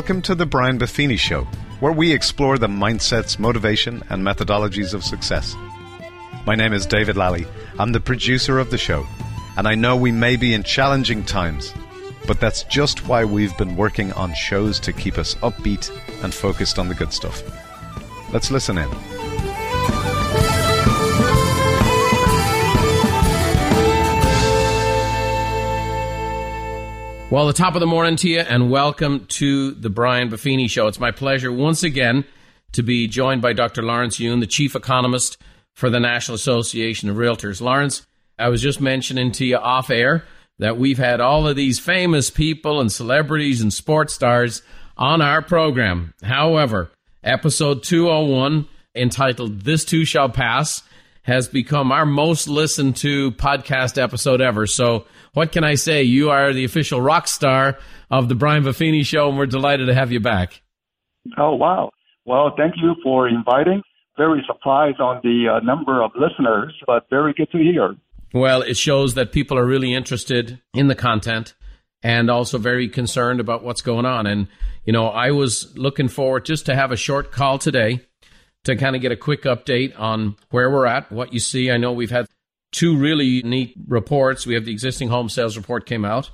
Welcome to the Brian Buffini Show, where we explore the mindsets, motivation, and methodologies of success. My name is David Lally. I'm the producer of the show, and I know we may be in challenging times, but that's just why we've been working on shows to keep us upbeat and focused on the good stuff. Let's listen in. Well, the top of the morning to you, and welcome to the Brian Buffini Show. It's my pleasure once again to be joined by Dr. Lawrence Yun, the chief economist for the National Association of Realtors. Lawrence, I was just mentioning to you off air that we've had all of these famous people and celebrities and sports stars on our program. However, episode 201, entitled This Too Shall Pass, has become our most listened to podcast episode ever. So, what can I say? You are the official rock star of the Brian Buffini Show, and we're delighted to have you back. Oh, wow. Well, thank you for inviting. Very surprised on the uh, number of listeners, but very good to hear. Well, it shows that people are really interested in the content and also very concerned about what's going on. And, you know, I was looking forward just to have a short call today to kind of get a quick update on where we're at, what you see. I know we've had two really neat reports. We have the existing home sales report came out.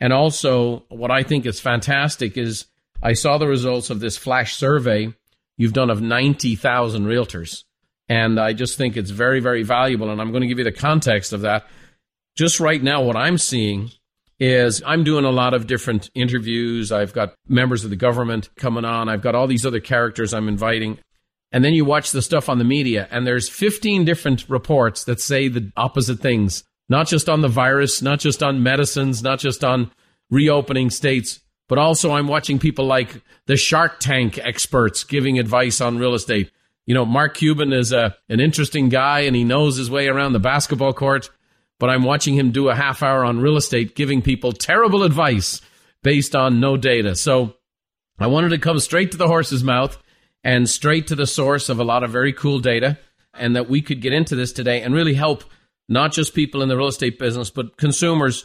And also, what I think is fantastic is I saw the results of this flash survey you've done of 90,000 realtors. And I just think it's very, very valuable. And I'm going to give you the context of that. Just right now, what I'm seeing is I'm doing a lot of different interviews. I've got members of the government coming on. I've got all these other characters I'm inviting. And then you watch the stuff on the media, and there's 15 different reports that say the opposite things, not just on the virus, not just on medicines, not just on reopening states, but also I'm watching people like the Shark Tank experts giving advice on real estate. You know, Mark Cuban is a, an interesting guy and he knows his way around the basketball court, but I'm watching him do a half hour on real estate giving people terrible advice based on no data. So I wanted to come straight to the horse's mouth and straight to the source of a lot of very cool data, and that we could get into this today and really help not just people in the real estate business, but consumers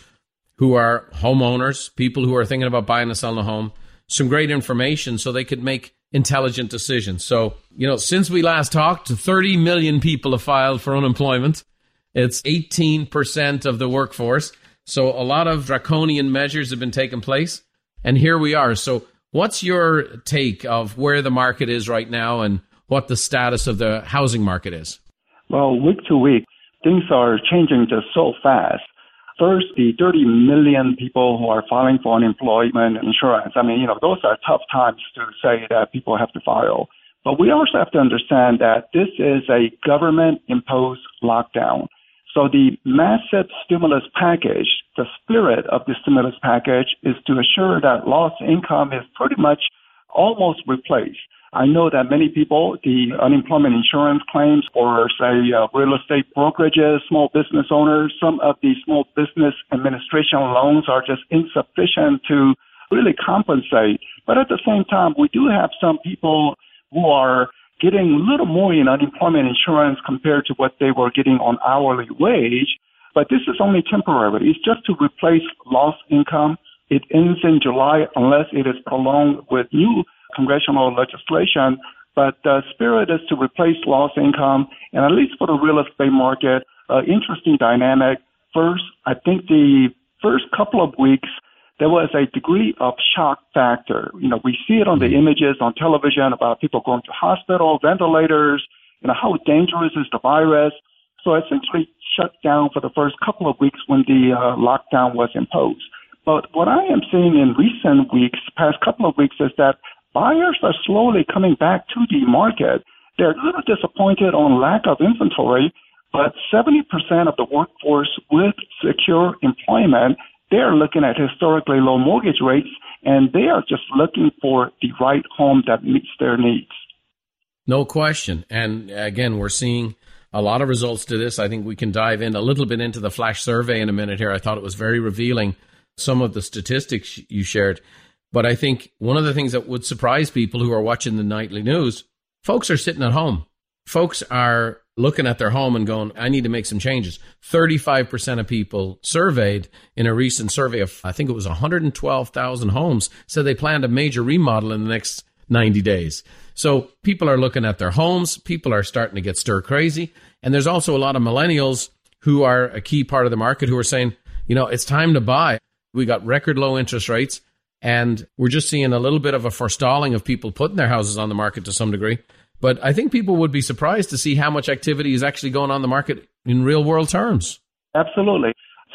who are homeowners, people who are thinking about buying and selling a home, some great information so they could make intelligent decisions. So, you know, since we last talked, 30 million people have filed for unemployment. It's 18% of the workforce. So a lot of draconian measures have been taking place. And here we are. So What's your take of where the market is right now and what the status of the housing market is? Well, week to week, things are changing just so fast. First, the 30 million people who are filing for unemployment insurance. I mean, you know, those are tough times to say that people have to file. But we also have to understand that this is a government imposed lockdown. So the massive stimulus package, the spirit of the stimulus package is to assure that lost income is pretty much almost replaced. I know that many people, the unemployment insurance claims for, say, uh, real estate brokerages, small business owners, some of the small business administration loans are just insufficient to really compensate. But at the same time, we do have some people who are getting a little more in unemployment insurance compared to what they were getting on hourly wage. But this is only temporary. It's just to replace lost income. It ends in July unless it is prolonged with new congressional legislation. But the spirit is to replace lost income, and at least for the real estate market, uh, interesting dynamic. First, I think the first couple of weeks there was a degree of shock factor. You know, we see it on the mm-hmm. images on television about people going to hospital, ventilators, you know, how dangerous is the virus. So essentially shut down for the first couple of weeks when the uh, lockdown was imposed. But what I am seeing in recent weeks, past couple of weeks, is that buyers are slowly coming back to the market. They're a little disappointed on lack of inventory, but 70% of the workforce with secure employment they're looking at historically low mortgage rates and they are just looking for the right home that meets their needs. No question. And again, we're seeing a lot of results to this. I think we can dive in a little bit into the flash survey in a minute here. I thought it was very revealing, some of the statistics you shared. But I think one of the things that would surprise people who are watching the nightly news, folks are sitting at home. Folks are looking at their home and going, I need to make some changes. 35% of people surveyed in a recent survey of, I think it was 112,000 homes, said they planned a major remodel in the next 90 days. So people are looking at their homes. People are starting to get stir crazy. And there's also a lot of millennials who are a key part of the market who are saying, you know, it's time to buy. We got record low interest rates and we're just seeing a little bit of a forestalling of people putting their houses on the market to some degree. But I think people would be surprised to see how much activity is actually going on the market in real world terms. Absolutely.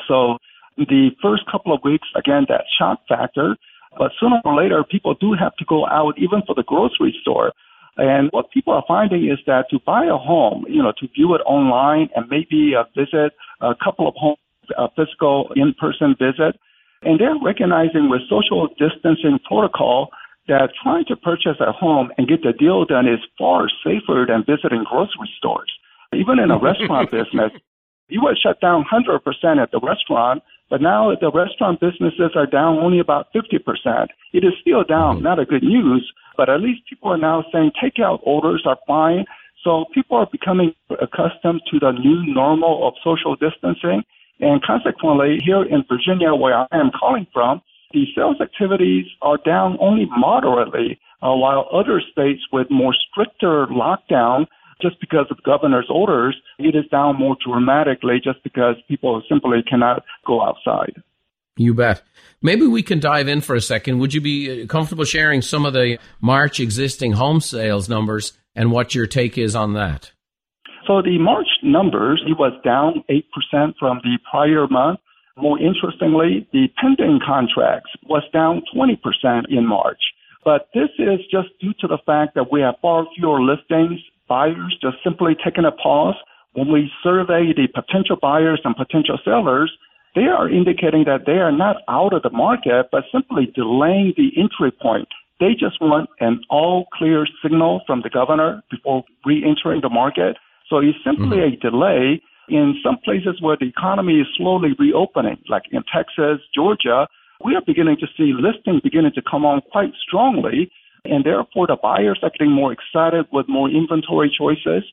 So the first couple of weeks, again, that shock factor, but sooner or later, people do have to go out even for the grocery store. And what people are finding is that to buy a home, you know, to view it online and maybe uh, visit a couple of homes, a physical in-person visit, and they're recognizing with social distancing protocol that trying to purchase a home and get the deal done is far safer than visiting grocery stores. Even in a restaurant business, you would shut down 100% at the restaurant, but now the restaurant businesses are down only about 50%. It is still down, mm-hmm. not a good news, but at least people are now saying takeout orders are fine. So people are becoming accustomed to the new normal of social distancing. And consequently, here in Virginia, where I am calling from, the sales activities are down only moderately, uh, while other states with more stricter lockdown, just because of governor's orders, it is down more dramatically just because people simply cannot go outside. You bet. Maybe we can dive in for a second. Would you be uh, comfortable sharing some of the March existing home sales numbers and what your take is on that? So the March numbers, it was down 8% from the prior month. More interestingly, the pending contracts was down 20% in March. But this is just due to the fact that we have far fewer listings, buyers just simply taking a pause. When we survey the potential buyers and potential sellers, they are indicating that they are not out of the market, but simply delaying the entry point. They just want an all clear signal from the governor before re-entering the market. So it's simply mm-hmm. a delay in some places where the economy is slowly reopening, like in Texas, Georgia, we are beginning to see listings beginning to come on quite strongly. And therefore, the buyers are getting more excited with more inventory choices.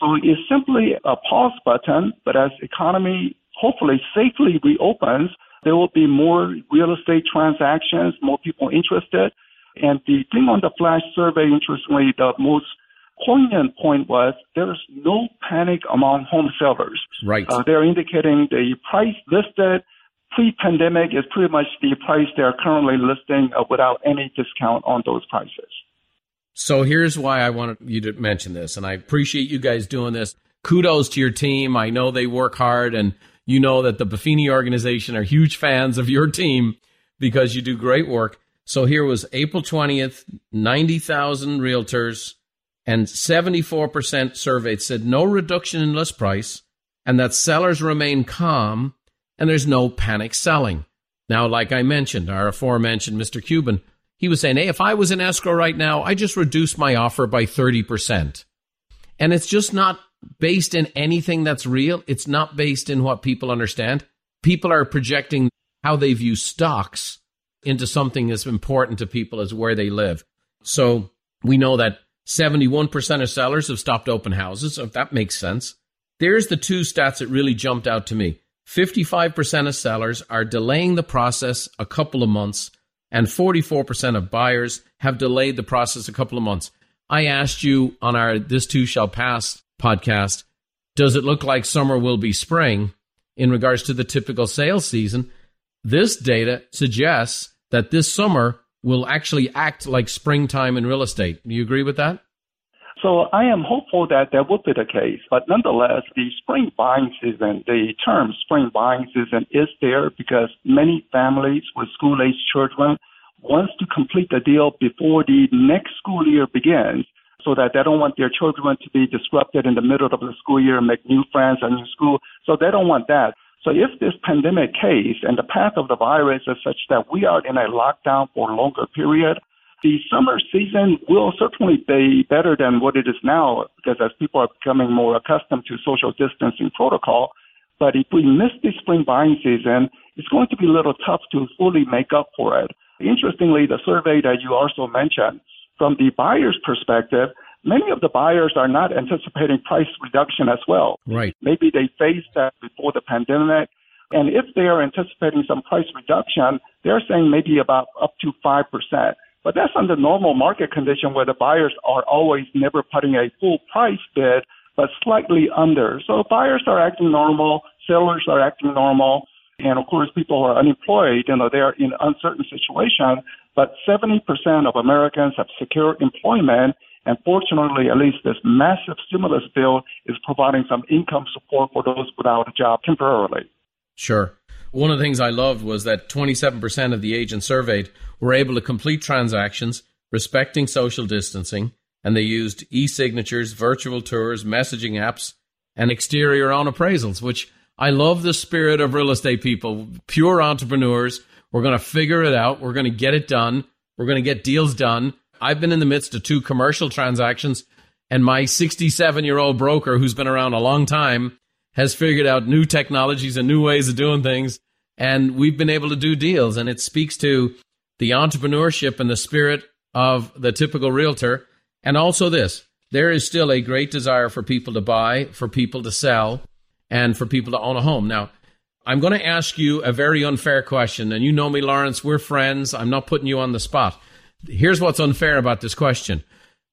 So it's simply a pause button, but as economy hopefully safely reopens, there will be more real estate transactions, more people interested. And the thing on the flash survey, interestingly, the most poignant point was there's no panic among home sellers. Right. Uh, they're indicating the price listed pre-pandemic is pretty much the price they're currently listing uh, without any discount on those prices. So here's why I wanted you to mention this, and I appreciate you guys doing this. Kudos to your team. I know they work hard, and you know that the Buffini organization are huge fans of your team because you do great work. So here was April 20th, 90,000 realtors and 74% surveyed said no reduction in list price and that sellers remain calm and there's no panic selling. Now, like I mentioned, our aforementioned Mr. Cuban, he was saying, hey, if I was in escrow right now, I just reduce my offer by 30%. And it's just not based in anything that's real. It's not based in what people understand. People are projecting how they view stocks into something as important to people as where they live. So we know that 71% of sellers have stopped open houses, if that makes sense. There's the two stats that really jumped out to me. 55% of sellers are delaying the process a couple of months, and 44% of buyers have delayed the process a couple of months. I asked you on our This Too Shall Pass podcast, does it look like summer will be spring in regards to the typical sales season? This data suggests that this summer will actually act like springtime in real estate. Do you agree with that? So I am hopeful that that will be the case. But nonetheless, the spring buying season, the term spring buying season is there because many families with school age children wants to complete the deal before the next school year begins so that they don't want their children to be disrupted in the middle of the school year and make new friends and new school. So they don't want that. So if this pandemic case and the path of the virus is such that we are in a lockdown for a longer period, the summer season will certainly be better than what it is now because as people are becoming more accustomed to social distancing protocol. But if we miss the spring buying season, it's going to be a little tough to fully make up for it. Interestingly, the survey that you also mentioned, from the buyer's perspective, many of the buyers are not anticipating price reduction as well. Right. Maybe they faced that before the pandemic. And if they are anticipating some price reduction, they're saying maybe about up to 5%. But that's under normal market condition where the buyers are always never putting a full price bid, but slightly under. So buyers are acting normal, sellers are acting normal. And of course, people who are unemployed, you know, they're in uncertain situation. But 70% of Americans have secure employment. And fortunately, at least this massive stimulus bill is providing some income support for those without a job temporarily. Sure. One of the things I loved was that 27% of the agents surveyed were able to complete transactions respecting social distancing, and they used e signatures, virtual tours, messaging apps, and exterior on appraisals, which I love the spirit of real estate people, pure entrepreneurs. We're going to figure it out. We're going to get it done. We're going to get deals done. I've been in the midst of two commercial transactions, and my 67 year old broker, who's been around a long time, has figured out new technologies and new ways of doing things. And we've been able to do deals. And it speaks to the entrepreneurship and the spirit of the typical realtor. And also this there is still a great desire for people to buy, for people to sell, and for people to own a home. Now, I'm going to ask you a very unfair question. And you know me, Lawrence, we're friends. I'm not putting you on the spot. Here's what's unfair about this question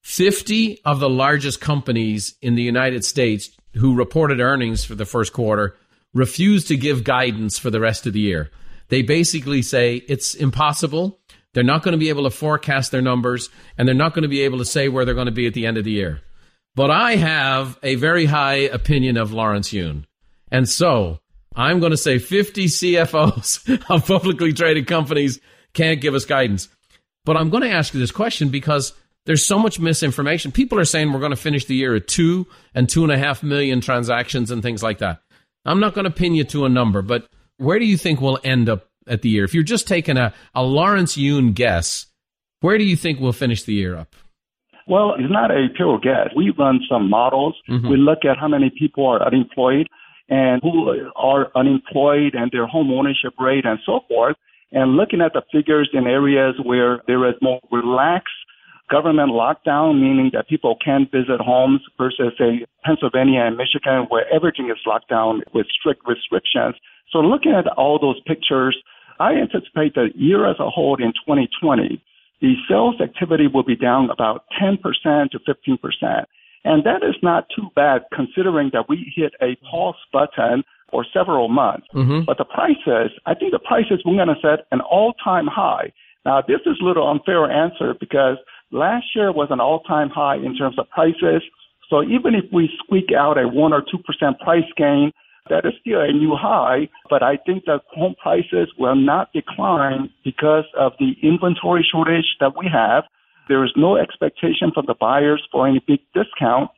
50 of the largest companies in the United States who reported earnings for the first quarter refused to give guidance for the rest of the year. They basically say it's impossible. They're not going to be able to forecast their numbers and they're not going to be able to say where they're going to be at the end of the year. But I have a very high opinion of Lawrence Yun. And so I'm going to say 50 CFOs of publicly traded companies can't give us guidance. But I'm going to ask you this question because there's so much misinformation. People are saying we're going to finish the year at two and two and a half million transactions and things like that. I'm not going to pin you to a number, but where do you think we'll end up at the year? If you're just taking a, a Lawrence Yun guess, where do you think we'll finish the year up? Well, it's not a pure guess. We run some models. Mm-hmm. We look at how many people are unemployed and who are unemployed and their home ownership rate and so forth. And looking at the figures in areas where there is more relaxed government lockdown, meaning that people can't visit homes, versus say Pennsylvania and Michigan, where everything is locked down with strict restrictions. So looking at all those pictures, I anticipate the year as a whole in 2020, the sales activity will be down about 10% to 15%. And that is not too bad considering that we hit a pause button for several months. Mm-hmm. But the prices, I think the prices we're going to set an all-time high. Now, this is a little unfair answer because Last year was an all-time high in terms of prices. So even if we squeak out a one or two percent price gain, that is still a new high. But I think that home prices will not decline because of the inventory shortage that we have. There is no expectation from the buyers for any big discount.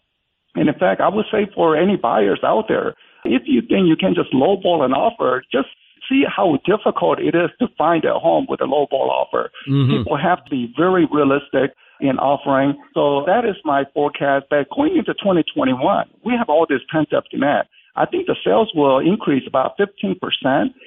And in fact, I would say for any buyers out there, if you think you can just lowball an offer, just see how difficult it is to find a home with a low ball offer. Mm-hmm. People have to be very realistic in offering. So that is my forecast that going into 2021, we have all this pent up demand. I think the sales will increase about 15%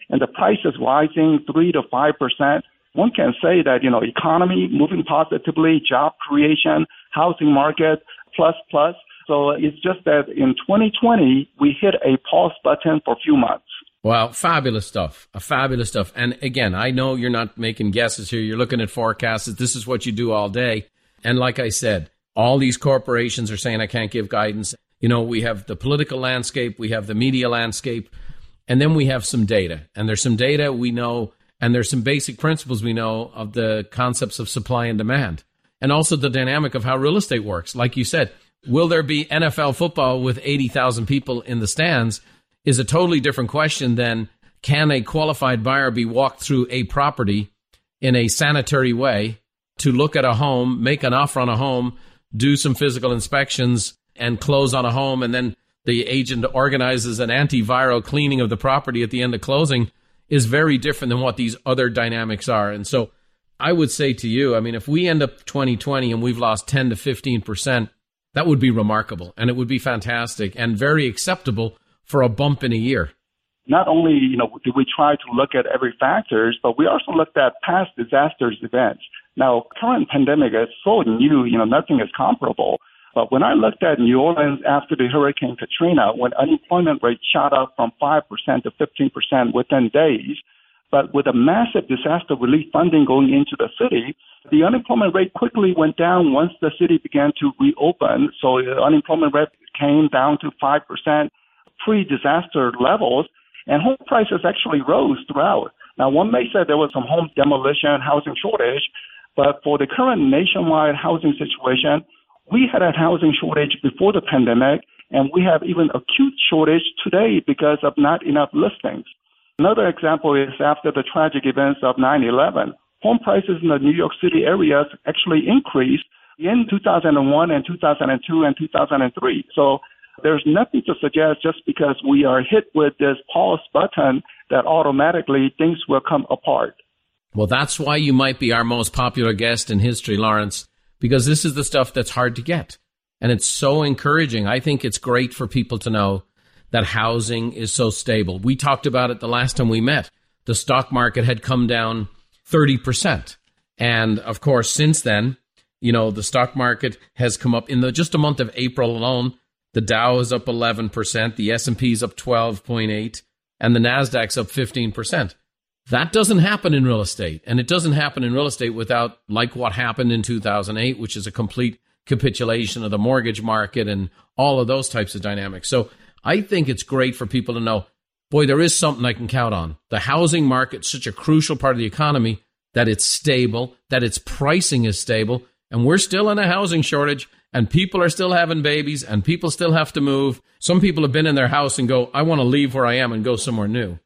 and the price is rising 3 to 5%. One can say that, you know, economy moving positively, job creation, housing market, plus, plus. So it's just that in 2020, we hit a pause button for a few months. Well, fabulous stuff. Fabulous stuff. And again, I know you're not making guesses here. You're looking at forecasts. This is what you do all day. And like I said, all these corporations are saying I can't give guidance. You know, we have the political landscape, we have the media landscape, and then we have some data. And there's some data we know, and there's some basic principles we know of the concepts of supply and demand, and also the dynamic of how real estate works. Like you said, will there be NFL football with 80,000 people in the stands? is a totally different question than can a qualified buyer be walked through a property in a sanitary way to look at a home, make an offer on a home, do some physical inspections, and close on a home, and then the agent organizes an antiviral cleaning of the property at the end of closing is very different than what these other dynamics are. And so I would say to you, I mean, if we end up 2020 and we've lost 10 to 15%, that would be remarkable and it would be fantastic and very acceptable for a bump in a year? Not only, you know, do we try to look at every factors, but we also looked at past disasters events. Now, current pandemic is so new, you know, nothing is comparable. But when I looked at New Orleans after the Hurricane Katrina, when unemployment rate shot up from 5% to 15% within days, but with a massive disaster relief funding going into the city, the unemployment rate quickly went down once the city began to reopen. So the unemployment rate came down to 5% pre-disaster levels, and home prices actually rose throughout. Now, one may say there was some home demolition, housing shortage, but for the current nationwide housing situation, we had a housing shortage before the pandemic, and we have even acute shortage today because of not enough listings. Another example is after the tragic events of 9-11, home prices in the New York City area actually increased in 2001 and 2002 and 2003. So there's nothing to suggest just because we are hit with this pause button that automatically things will come apart. Well, that's why you might be our most popular guest in history, Lawrence, because this is the stuff that's hard to get. And it's so encouraging. I think it's great for people to know that housing is so stable. We talked about it the last time we met. The stock market had come down 30%. And of course, since then, you know, the stock market has come up in the just a month of April alone. The Dow is up 11%, the S&P is up 12.8, and the Nasdaq's up 15%. That doesn't happen in real estate, and it doesn't happen in real estate without like what happened in 2008, which is a complete capitulation of the mortgage market and all of those types of dynamics. So I think it's great for people to know, boy, there is something I can count on. The housing market's such a crucial part of the economy that it's stable, that its pricing is stable, and we're still in a housing shortage and people are still having babies and people still have to move. Some people have been in their house and go, I want to leave where I am and go somewhere new.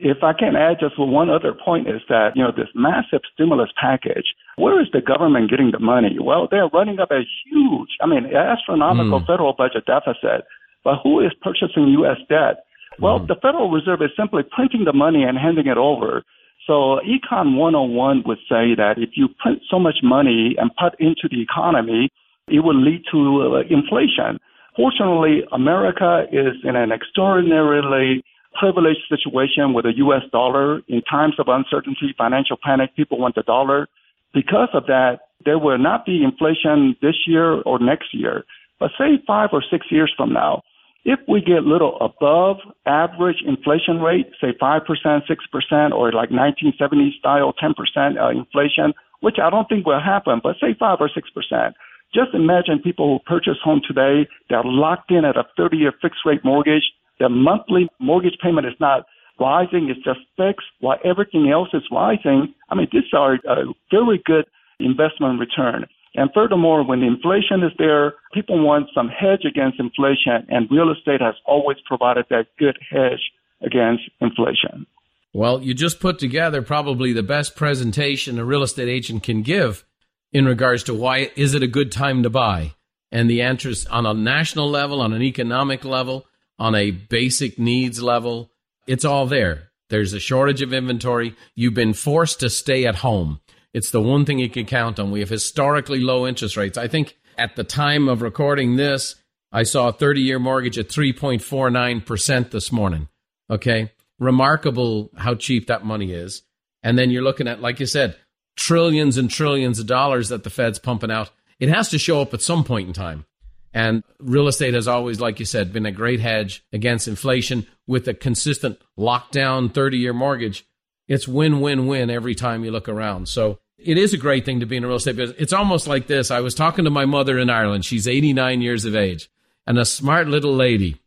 If I can add just one other point is that, you know, this massive stimulus package, where is the government getting the money? Well, they're running up a huge, I mean, astronomical mm. federal budget deficit. But who is purchasing U.S. debt? Well, mm. the Federal Reserve is simply printing the money and handing it over. So Econ 101 would say that if you print so much money and put into the economy, it will lead to uh, inflation. Fortunately, America is in an extraordinarily privileged situation with the U.S. dollar. In times of uncertainty, financial panic, people want the dollar. Because of that, there will not be inflation this year or next year. But say five or six years from now, if we get little above average inflation rate, say 5%, 6%, or like 1970 style 10% uh, inflation, which I don't think will happen, but say 5 or 6%. Just imagine people who purchase home today, they're locked in at a 30 year fixed rate mortgage. Their monthly mortgage payment is not rising, it's just fixed while everything else is rising. I mean, these are a very good investment return. And furthermore, when inflation is there, people want some hedge against inflation, and real estate has always provided that good hedge against inflation. Well, you just put together probably the best presentation a real estate agent can give in regards to why is it a good time to buy? And the answers on a national level, on an economic level, on a basic needs level, it's all there. There's a shortage of inventory. You've been forced to stay at home. It's the one thing you can count on. We have historically low interest rates. I think at the time of recording this, I saw a 30 year mortgage at 3.49% this morning. Okay. Remarkable how cheap that money is. And then you're looking at, like you said, trillions and trillions of dollars that the Fed's pumping out. It has to show up at some point in time. And real estate has always, like you said, been a great hedge against inflation with a consistent lockdown 30 year mortgage it's win win win every time you look around. So it is a great thing to be in a real estate business. It's almost like this. I was talking to my mother in Ireland. She's 89 years of age and a smart little lady.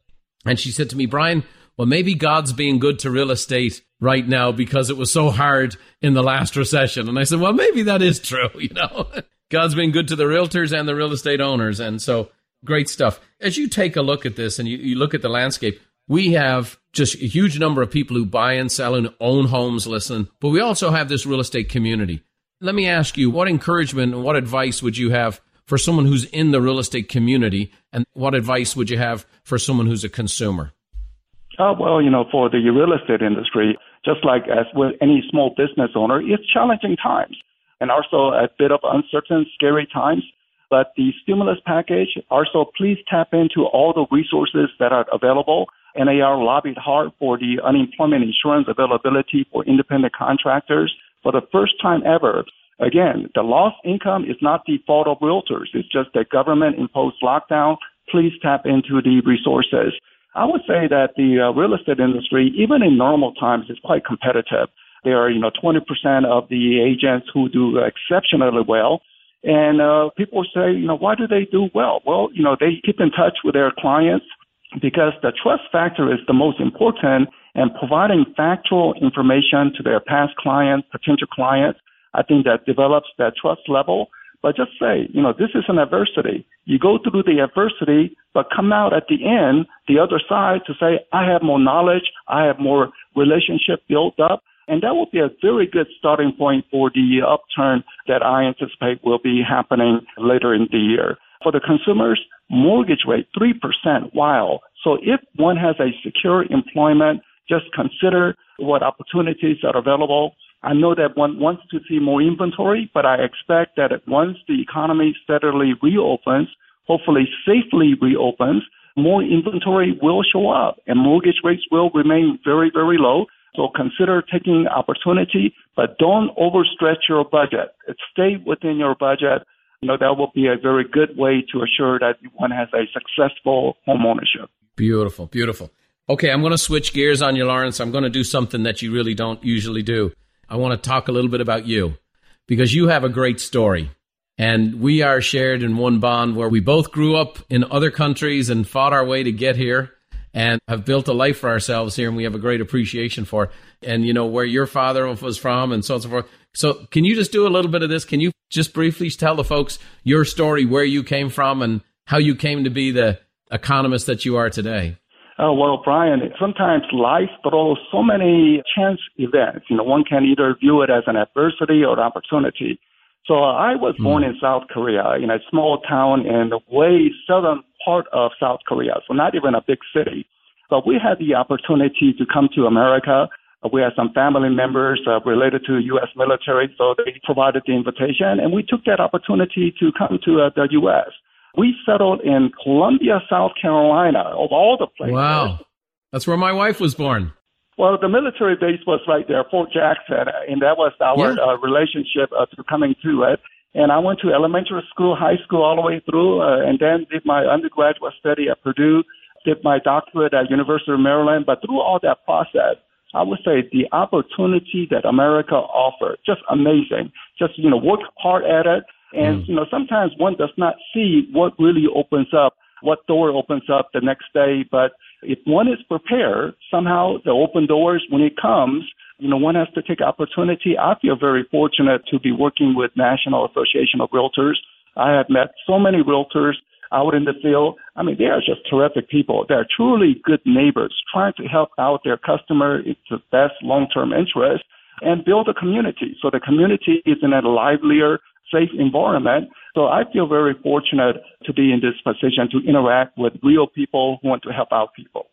And she said to me, Brian, well, maybe God's being good to real estate right now because it was so hard in the last recession. And I said, well, maybe that is true. You know, God's been good to the realtors and the real estate owners. And so great stuff. As you take a look at this and you, you look at the landscape, we have just a huge number of people who buy and sell and own homes listen, but we also have this real estate community. Let me ask you, what encouragement and what advice would you have for someone who's in the real estate community? And what advice would you have for someone who's a consumer? Uh, well, you know, for the real estate industry, just like as with any small business owner, it's challenging times and also a bit of uncertain, scary times. But the stimulus package, also please tap into all the resources that are available NAR lobbied hard for the unemployment insurance availability for independent contractors. For the first time ever, Again, the lost income is not the fault of realtors. It's just that government imposed lockdown. Please tap into the resources. I would say that the uh, real estate industry, even in normal times, is quite competitive. There are, you know, 20% of the agents who do exceptionally well. And uh, people say, you know, why do they do well? Well, you know, they keep in touch with their clients because the trust factor is the most important and providing factual information to their past clients, potential clients, I think that develops that trust level. But just say, you know, this is an adversity. You go through the adversity, but come out at the end, the other side to say, I have more knowledge, I have more relationship built up. And that will be a very good starting point for the upturn that I anticipate will be happening later in the year. For the consumers, mortgage rate 3%. Wow. So if one has a secure employment, just consider what opportunities are available. I know that one wants to see more inventory, but I expect that once the economy steadily reopens, hopefully safely reopens, more inventory will show up and mortgage rates will remain very, very low. So consider taking opportunity, but don't overstretch your budget. Stay within your budget. You know, that will be a very good way to assure that one has a successful home ownership. Beautiful, beautiful. Okay, I'm going to switch gears on you, Lawrence. I'm going to do something that you really don't usually do. I want to talk a little bit about you because you have a great story. And we are shared in one bond where we both grew up in other countries and fought our way to get here and have built a life for ourselves here and we have a great appreciation for. And you know where your father was from and so on and so forth. So can you just do a little bit of this? Can you just briefly tell the folks your story, where you came from and how you came to be the economist that you are today? Oh, well, Brian, sometimes life throws so many chance events. You know, one can either view it as an adversity or an opportunity. So I was mm. born in South Korea in a small town in the way southern part of South Korea, so not even a big city. But we had the opportunity to come to America. We had some family members uh, related to U.S. military, so they provided the invitation, and we took that opportunity to come to uh, the U.S. We settled in Columbia, South Carolina, of all the places. Wow. That's where my wife was born. Well, the military base was right there, Fort Jackson, and that was our yeah. uh, relationship uh, to coming to it. And I went to elementary school, high school, all the way through, uh, and then did my undergraduate study at Purdue, did my doctorate at University of Maryland. But through all that process, I would say the opportunity that America offered, just amazing. Just, you know, work hard at it. And, mm. you know, sometimes one does not see what really opens up, what door opens up the next day. But if one is prepared, somehow the open doors, when it comes, you know, one has to take opportunity. I feel very fortunate to be working with National Association of Realtors. I have met so many realtors out in the field. I mean, they are just terrific people. They're truly good neighbors trying to help out their customer. It's the best long-term interest and build a community. So the community is in a livelier, safe environment. So I feel very fortunate to be in this position to interact with real people who want to help out people.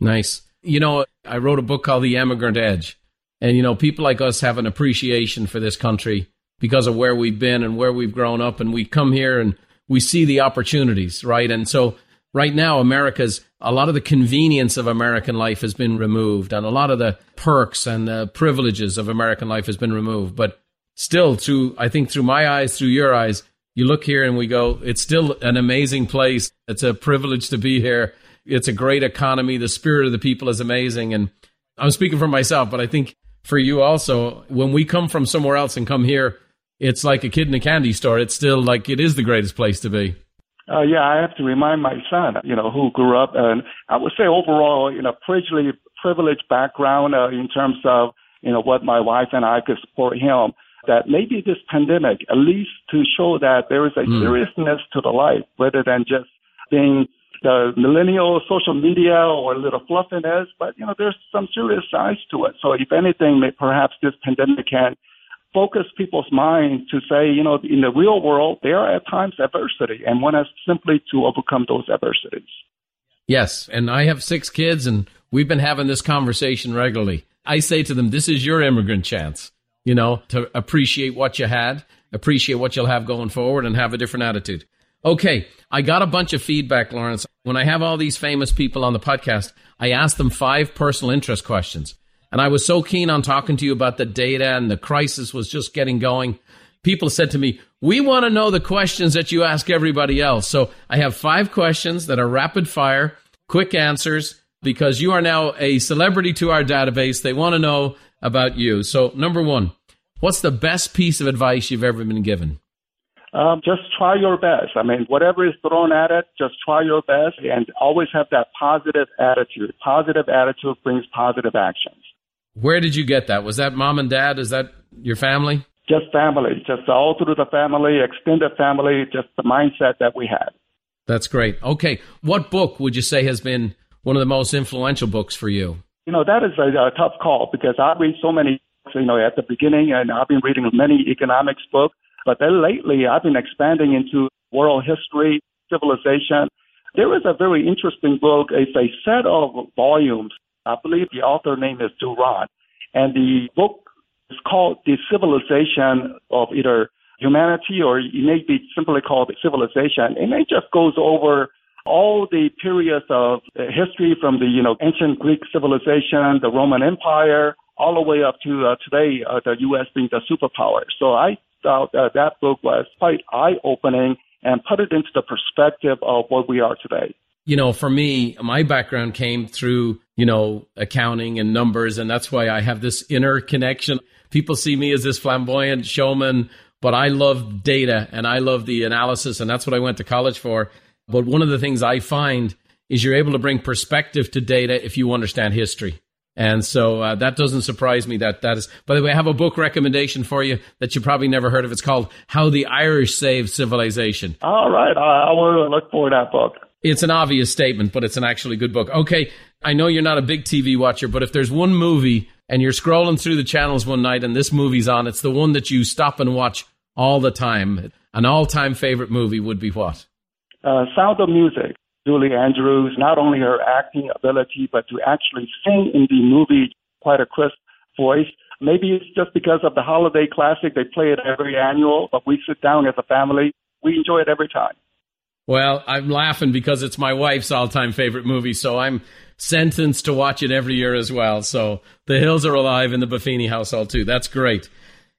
Nice. You know, I wrote a book called The Emigrant Edge. And, you know, people like us have an appreciation for this country because of where we've been and where we've grown up. And we come here and we see the opportunities, right? And so right now, America's a lot of the convenience of American life has been removed and a lot of the perks and the privileges of American life has been removed. But still, through, I think through my eyes, through your eyes, you look here and we go, it's still an amazing place. It's a privilege to be here. It's a great economy. The spirit of the people is amazing. And I'm speaking for myself, but I think for you also, when we come from somewhere else and come here, it's like a kid in a candy store. It's still like it is the greatest place to be. Uh, yeah, I have to remind my son, you know, who grew up, and I would say overall, you know, privileged, privileged background uh, in terms of, you know, what my wife and I could support him. That maybe this pandemic, at least to show that there is a mm. seriousness to the life, rather than just being the millennial social media or a little fluffiness, but you know, there's some serious sides to it. So if anything, perhaps this pandemic can focus people's minds to say, you know, in the real world, there are at times adversity, and one has simply to overcome those adversities. Yes, and I have six kids, and we've been having this conversation regularly. I say to them, this is your immigrant chance, you know, to appreciate what you had, appreciate what you'll have going forward, and have a different attitude. Okay, I got a bunch of feedback, Lawrence. When I have all these famous people on the podcast, I ask them five personal interest questions. And I was so keen on talking to you about the data and the crisis was just getting going people said to me, We want to know the questions that you ask everybody else. So I have five questions that are rapid fire, quick answers, because you are now a celebrity to our database. They want to know about you. So, number one, what's the best piece of advice you've ever been given? Um, just try your best. I mean, whatever is thrown at it, just try your best and always have that positive attitude. Positive attitude brings positive actions. Where did you get that? Was that mom and dad? Is that your family? Just family, just all through the family, extended family, just the mindset that we had. That's great. Okay. What book would you say has been one of the most influential books for you? You know, that is a, a tough call because I read so many books, you know, at the beginning, and I've been reading many economics books. But then lately, I've been expanding into world history, civilization. There is a very interesting book. It's a set of volumes. I believe the author name is Durant. And the book is called The Civilization of either Humanity or it may be simply called Civilization. And it just goes over all the periods of history from the, you know, ancient Greek civilization, the Roman Empire, all the way up to uh, today, uh, the U.S. being the superpower. So I thought uh, that book was quite eye-opening and put it into the perspective of what we are today. You know, for me, my background came through, you know, accounting and numbers, and that's why I have this inner connection. People see me as this flamboyant showman, but I love data and I love the analysis, and that's what I went to college for. But one of the things I find is you're able to bring perspective to data if you understand history. And so uh, that doesn't surprise me that that is. By the way, I have a book recommendation for you that you probably never heard of. It's called How the Irish Saved Civilization. All right. I, I to look for that book. It's an obvious statement, but it's an actually good book. Okay. I know you're not a big TV watcher, but if there's one movie and you're scrolling through the channels one night and this movie's on, it's the one that you stop and watch all the time. An all time favorite movie would be what? Uh, Sound of Music. Julie Andrews, not only her acting ability, but to actually sing in the movie quite a crisp voice. Maybe it's just because of the holiday classic. They play it every annual, but we sit down as a family. We enjoy it every time. Well, I'm laughing because it's my wife's all time favorite movie, so I'm sentenced to watch it every year as well. So the hills are alive in the Buffini household, too. That's great.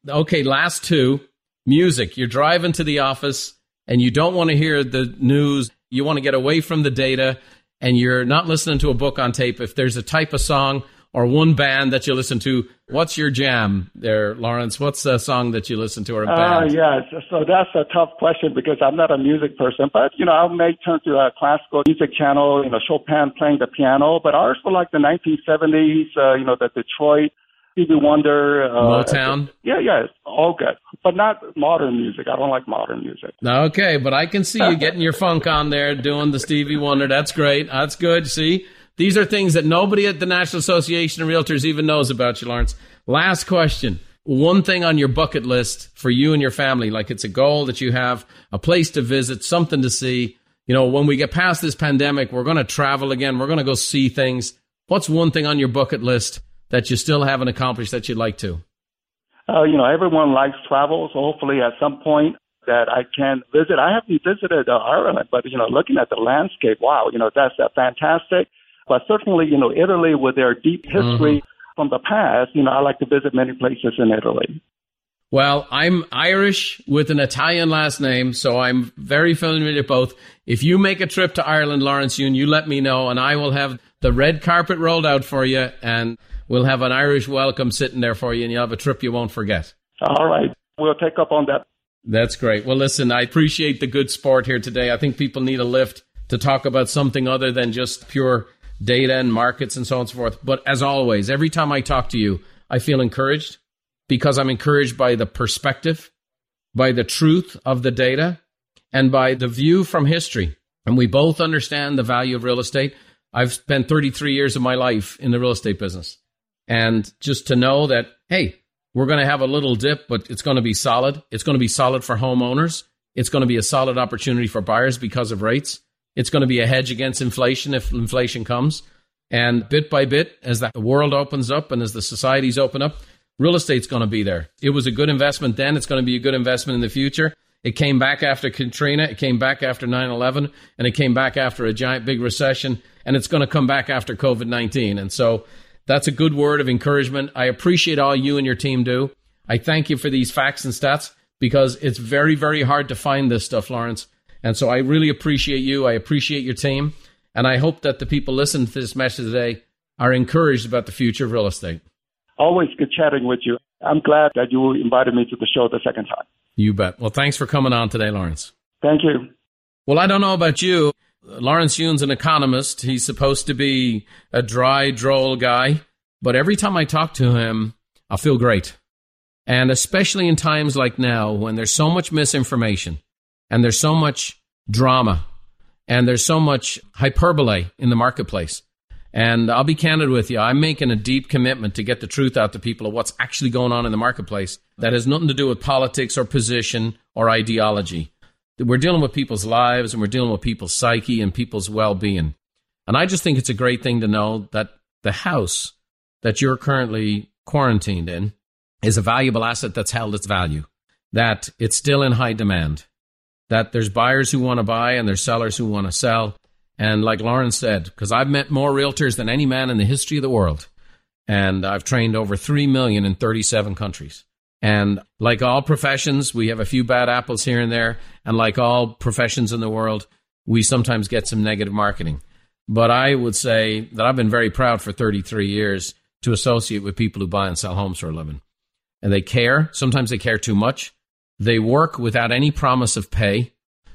Okay, last two music. You're driving to the office and you don't want to hear the news you want to get away from the data and you're not listening to a book on tape, if there's a type of song or one band that you listen to, what's your jam there, Lawrence? What's a song that you listen to or a band? Uh, yeah, so that's a tough question because I'm not a music person, but, you know, I may turn to a classical music channel, you know, Chopin playing the piano, but ours were like the 1970s, uh, you know, the Detroit Stevie Wonder. Uh, Motown. Yeah, yeah, all good, but not modern music. I don't like modern music. Okay, but I can see you getting your funk on there, doing the Stevie Wonder. That's great. That's good. See, these are things that nobody at the National Association of Realtors even knows about you, Lawrence. Last question. One thing on your bucket list for you and your family, like it's a goal that you have, a place to visit, something to see. You know, when we get past this pandemic, we're going to travel again. We're going to go see things. What's one thing on your bucket list that you still haven't accomplished that you'd like to? Uh, you know, everyone likes travel, so hopefully at some point that I can visit. I haven't visited uh, Ireland, but you know, looking at the landscape, wow, you know, that's uh, fantastic. But certainly, you know, Italy with their deep history mm-hmm. from the past, you know, I like to visit many places in Italy. Well, I'm Irish with an Italian last name, so I'm very familiar with both. If you make a trip to Ireland, Lawrence Yun, you let me know, and I will have the red carpet rolled out for you, and We'll have an Irish welcome sitting there for you, and you'll have a trip you won't forget. All right. We'll take up on that. That's great. Well, listen, I appreciate the good sport here today. I think people need a lift to talk about something other than just pure data and markets and so on and so forth. But as always, every time I talk to you, I feel encouraged because I'm encouraged by the perspective, by the truth of the data, and by the view from history. And we both understand the value of real estate. I've spent 33 years of my life in the real estate business. And just to know that, hey, we're going to have a little dip, but it's going to be solid. It's going to be solid for homeowners. It's going to be a solid opportunity for buyers because of rates. It's going to be a hedge against inflation if inflation comes. And bit by bit, as the world opens up and as the societies open up, real estate's going to be there. It was a good investment then. It's going to be a good investment in the future. It came back after Katrina. It came back after 9 11. And it came back after a giant big recession. And it's going to come back after COVID 19. And so that's a good word of encouragement. I appreciate all you and your team do. I thank you for these facts and stats. because it's very, very hard to find this stuff, Lawrence. And so I really appreciate you. I appreciate your team. And I hope that the people listening to this message today are encouraged about the future of real estate. Always good chatting with you. I'm glad that you invited me to the show the second time. You bet. Well, thanks for coming on today, Lawrence. Thank you. Well, I don't know about you. Lawrence Yun's an economist. He's supposed to be a dry, droll guy. But every time I talk to him, I feel great. And especially in times like now when there's so much misinformation and there's so much drama and there's so much hyperbole in the marketplace. And I'll be candid with you. I'm making a deep commitment to get the truth out to people of what's actually going on in the marketplace that has nothing to do with politics or position or ideology. We're dealing with people's lives and we're dealing with people's psyche and people's well being. And I just think it's a great thing to know that the house that you're currently quarantined in is a valuable asset that's held its value, that it's still in high demand, that there's buyers who want to buy and there's sellers who want to sell. And like Lawrence said, because I've met more realtors than any man in the history of the world, and I've trained over 3 million in 37 countries. And like all professions, we have a few bad apples here and there. And like all professions in the world, we sometimes get some negative marketing. But I would say that I've been very proud for 33 years to associate with people who buy and sell homes for a living. And they care. Sometimes they care too much. They work without any promise of pay.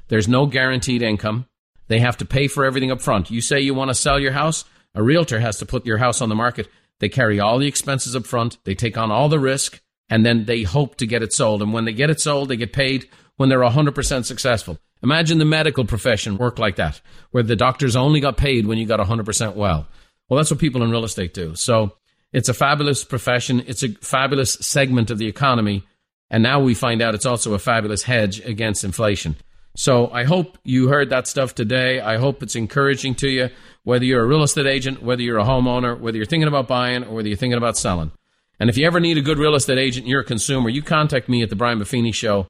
There's no guaranteed income. They have to pay for everything up front. You say you want to sell your house, a realtor has to put your house on the market. They carry all the expenses up front, they take on all the risk, and then they hope to get it sold. And when they get it sold, they get paid when they're 100% successful. Imagine the medical profession work like that, where the doctors only got paid when you got 100% well. Well, that's what people in real estate do. So it's a fabulous profession. It's a fabulous segment of the economy and now we find out it's also a fabulous hedge against inflation. So I hope you heard that stuff today. I hope it's encouraging to you, whether you're a real estate agent, whether you're a homeowner, whether you're thinking about buying, or whether you're thinking about selling. And if you ever need a good real estate agent, you're a consumer, you contact me at the Brian Buffini Show,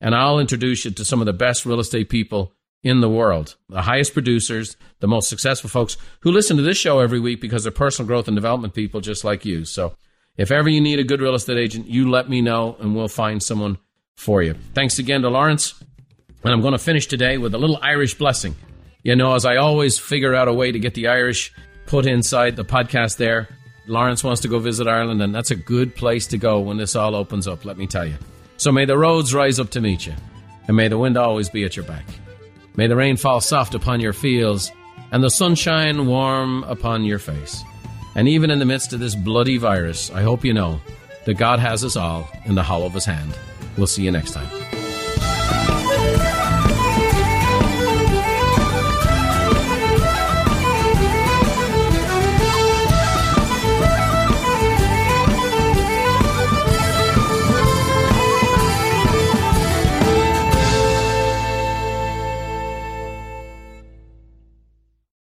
and I'll introduce you to some of the best real estate people in the world, the highest producers, the most successful folks who listen to this show every week because they're personal growth and development people just like you. So if ever you need a good real estate agent, you let me know and we'll find someone for you. Thanks again to Lawrence. And I'm going to finish today with a little Irish blessing. You know, as I always figure out a way to get the Irish put inside the podcast there, Lawrence wants to go visit Ireland, and that's a good place to go when this all opens up, let me tell you. So may the roads rise up to meet you, and may the wind always be at your back. May the rain fall soft upon your fields, and the sunshine warm upon your face. And even in the midst of this bloody virus, I hope you know that God has us all in the hollow of his hand. We'll see you next time.